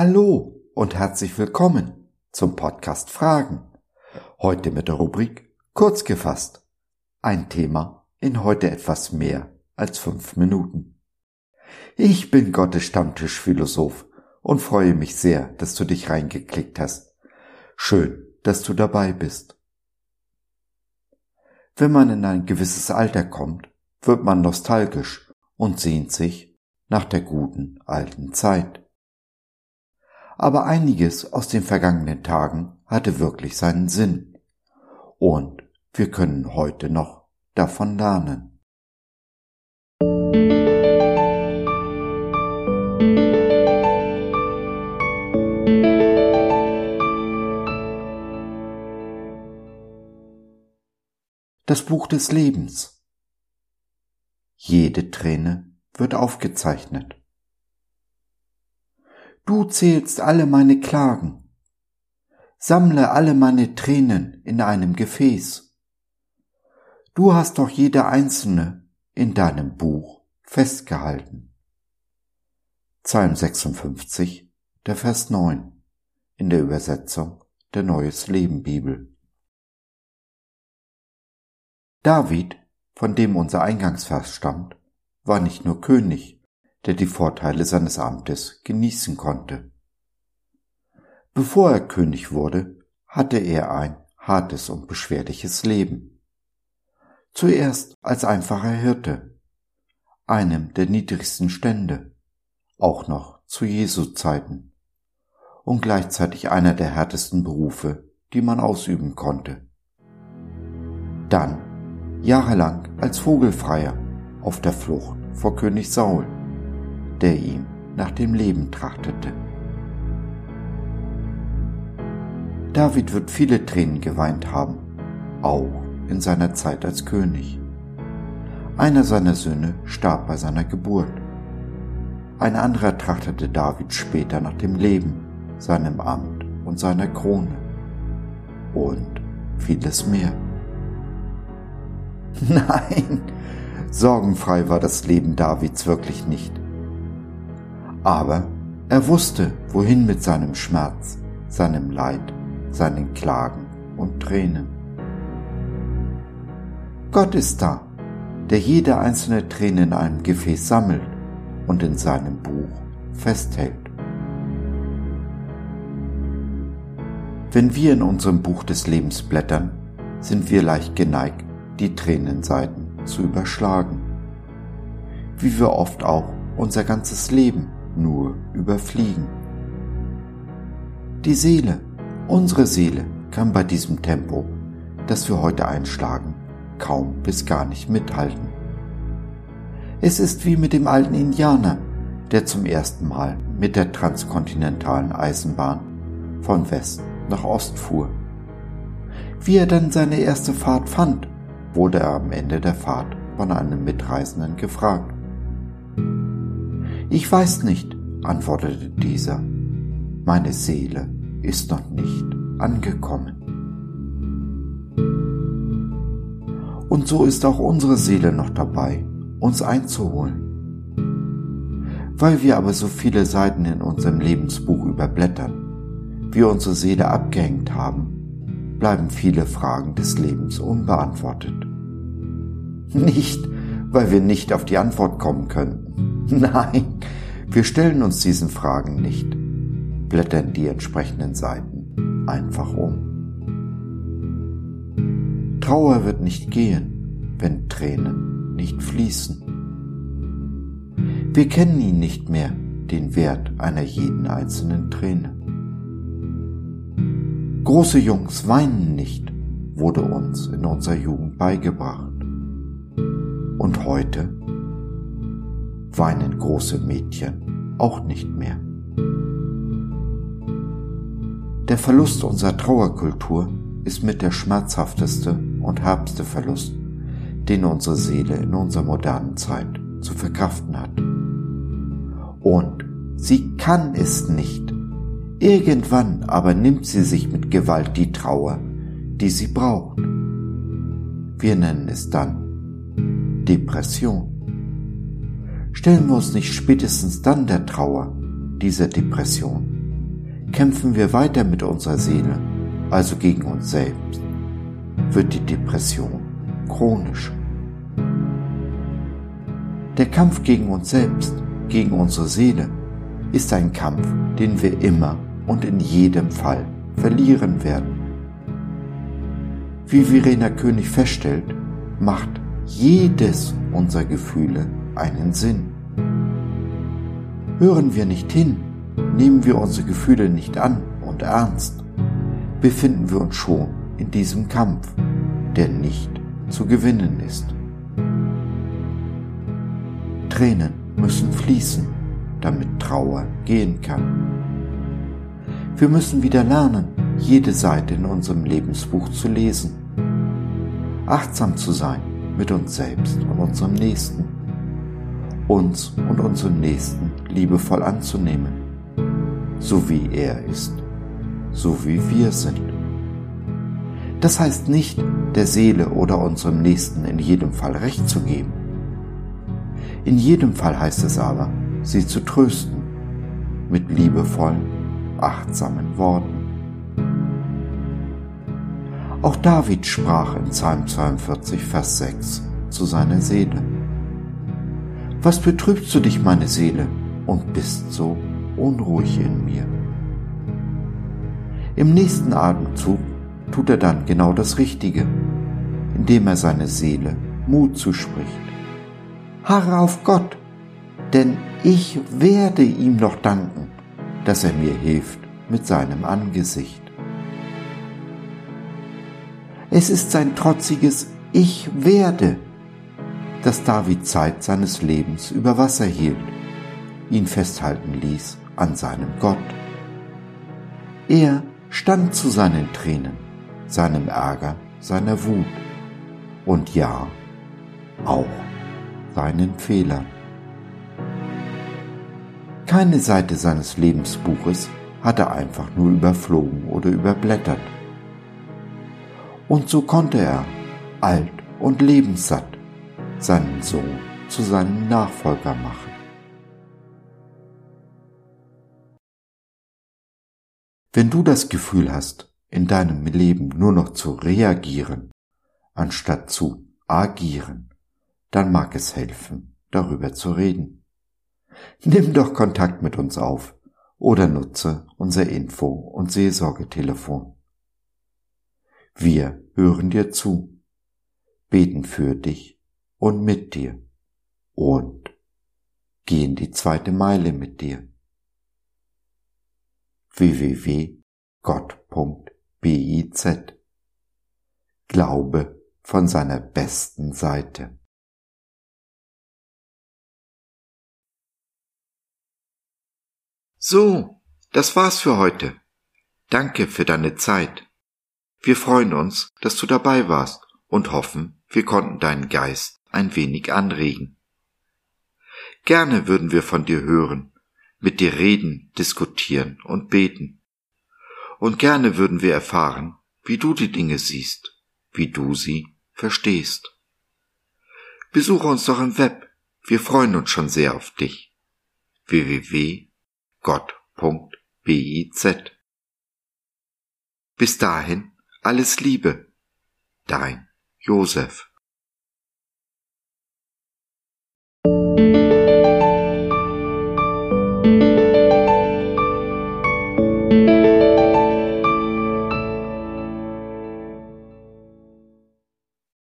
Hallo und herzlich willkommen zum Podcast Fragen. Heute mit der Rubrik Kurz gefasst. Ein Thema in heute etwas mehr als fünf Minuten. Ich bin Gottes Stammtischphilosoph und freue mich sehr, dass du dich reingeklickt hast. Schön, dass du dabei bist. Wenn man in ein gewisses Alter kommt, wird man nostalgisch und sehnt sich nach der guten alten Zeit aber einiges aus den vergangenen Tagen hatte wirklich seinen Sinn. Und wir können heute noch davon lernen. Das Buch des Lebens. Jede Träne wird aufgezeichnet. Du zählst alle meine Klagen. Sammle alle meine Tränen in einem Gefäß. Du hast doch jede einzelne in deinem Buch festgehalten. Psalm 56, der Vers 9 in der Übersetzung der Neues Leben Bibel. David, von dem unser Eingangsvers stammt, war nicht nur König, der die Vorteile seines Amtes genießen konnte. Bevor er König wurde, hatte er ein hartes und beschwerliches Leben. Zuerst als einfacher Hirte, einem der niedrigsten Stände, auch noch zu Jesu Zeiten, und gleichzeitig einer der härtesten Berufe, die man ausüben konnte. Dann jahrelang als Vogelfreier auf der Flucht vor König Saul der ihm nach dem Leben trachtete. David wird viele Tränen geweint haben, auch in seiner Zeit als König. Einer seiner Söhne starb bei seiner Geburt. Ein anderer trachtete David später nach dem Leben, seinem Amt und seiner Krone. Und vieles mehr. Nein, sorgenfrei war das Leben Davids wirklich nicht. Aber er wusste, wohin mit seinem Schmerz, seinem Leid, seinen Klagen und Tränen. Gott ist da, der jede einzelne Träne in einem Gefäß sammelt und in seinem Buch festhält. Wenn wir in unserem Buch des Lebens blättern, sind wir leicht geneigt, die Tränenseiten zu überschlagen, wie wir oft auch unser ganzes Leben nur überfliegen. Die Seele, unsere Seele, kann bei diesem Tempo, das wir heute einschlagen, kaum bis gar nicht mithalten. Es ist wie mit dem alten Indianer, der zum ersten Mal mit der transkontinentalen Eisenbahn von West nach Ost fuhr. Wie er dann seine erste Fahrt fand, wurde er am Ende der Fahrt von einem Mitreisenden gefragt. Ich weiß nicht, antwortete dieser. Meine Seele ist noch nicht angekommen. Und so ist auch unsere Seele noch dabei, uns einzuholen. Weil wir aber so viele Seiten in unserem Lebensbuch überblättern, wir unsere Seele abgehängt haben, bleiben viele Fragen des Lebens unbeantwortet. Nicht, weil wir nicht auf die Antwort kommen könnten. Nein, wir stellen uns diesen Fragen nicht, blättern die entsprechenden Seiten einfach um. Trauer wird nicht gehen, wenn Tränen nicht fließen. Wir kennen ihn nicht mehr, den Wert einer jeden einzelnen Träne. Große Jungs weinen nicht, wurde uns in unserer Jugend beigebracht. Und heute weinen große Mädchen auch nicht mehr. Der Verlust unserer Trauerkultur ist mit der schmerzhafteste und herbste Verlust, den unsere Seele in unserer modernen Zeit zu verkraften hat. Und sie kann es nicht. Irgendwann aber nimmt sie sich mit Gewalt die Trauer, die sie braucht. Wir nennen es dann Depression stellen wir uns nicht spätestens dann der Trauer, dieser Depression, Kämpfen wir weiter mit unserer Seele, also gegen uns selbst, wird die Depression chronisch. Der Kampf gegen uns selbst, gegen unsere Seele, ist ein Kampf, den wir immer und in jedem Fall verlieren werden. Wie Verena König feststellt, macht jedes unserer Gefühle einen Sinn. Hören wir nicht hin, nehmen wir unsere Gefühle nicht an und ernst, befinden wir uns schon in diesem Kampf, der nicht zu gewinnen ist. Tränen müssen fließen, damit Trauer gehen kann. Wir müssen wieder lernen, jede Seite in unserem Lebensbuch zu lesen, achtsam zu sein mit uns selbst und unserem Nächsten, uns und unseren Nächsten liebevoll anzunehmen, so wie er ist, so wie wir sind. Das heißt nicht, der Seele oder unserem Nächsten in jedem Fall Recht zu geben. In jedem Fall heißt es aber, sie zu trösten mit liebevollen, achtsamen Worten. Auch David sprach in Psalm 42, Vers 6 zu seiner Seele. Was betrübst du dich, meine Seele, und bist so unruhig in mir? Im nächsten Atemzug tut er dann genau das Richtige, indem er seine Seele Mut zuspricht. Harre auf Gott, denn ich werde ihm noch danken, dass er mir hilft mit seinem Angesicht. Es ist sein trotziges Ich werde, das David Zeit seines Lebens über Wasser hielt, ihn festhalten ließ an seinem Gott. Er stand zu seinen Tränen, seinem Ärger, seiner Wut und ja, auch seinen Fehlern. Keine Seite seines Lebensbuches hat er einfach nur überflogen oder überblättert. Und so konnte er, alt und lebenssatt, seinen Sohn zu seinem Nachfolger machen. Wenn du das Gefühl hast, in deinem Leben nur noch zu reagieren, anstatt zu agieren, dann mag es helfen, darüber zu reden. Nimm doch Kontakt mit uns auf oder nutze unser Info- und Seelsorgetelefon. Wir hören dir zu, beten für dich und mit dir und gehen die zweite Meile mit dir. www.gott.biz Glaube von seiner besten Seite. So, das war's für heute. Danke für deine Zeit. Wir freuen uns, dass du dabei warst und hoffen, wir konnten deinen Geist ein wenig anregen. Gerne würden wir von dir hören, mit dir reden, diskutieren und beten. Und gerne würden wir erfahren, wie du die Dinge siehst, wie du sie verstehst. Besuche uns doch im Web, wir freuen uns schon sehr auf dich. www.gott.biz Bis dahin alles Liebe, dein Josef.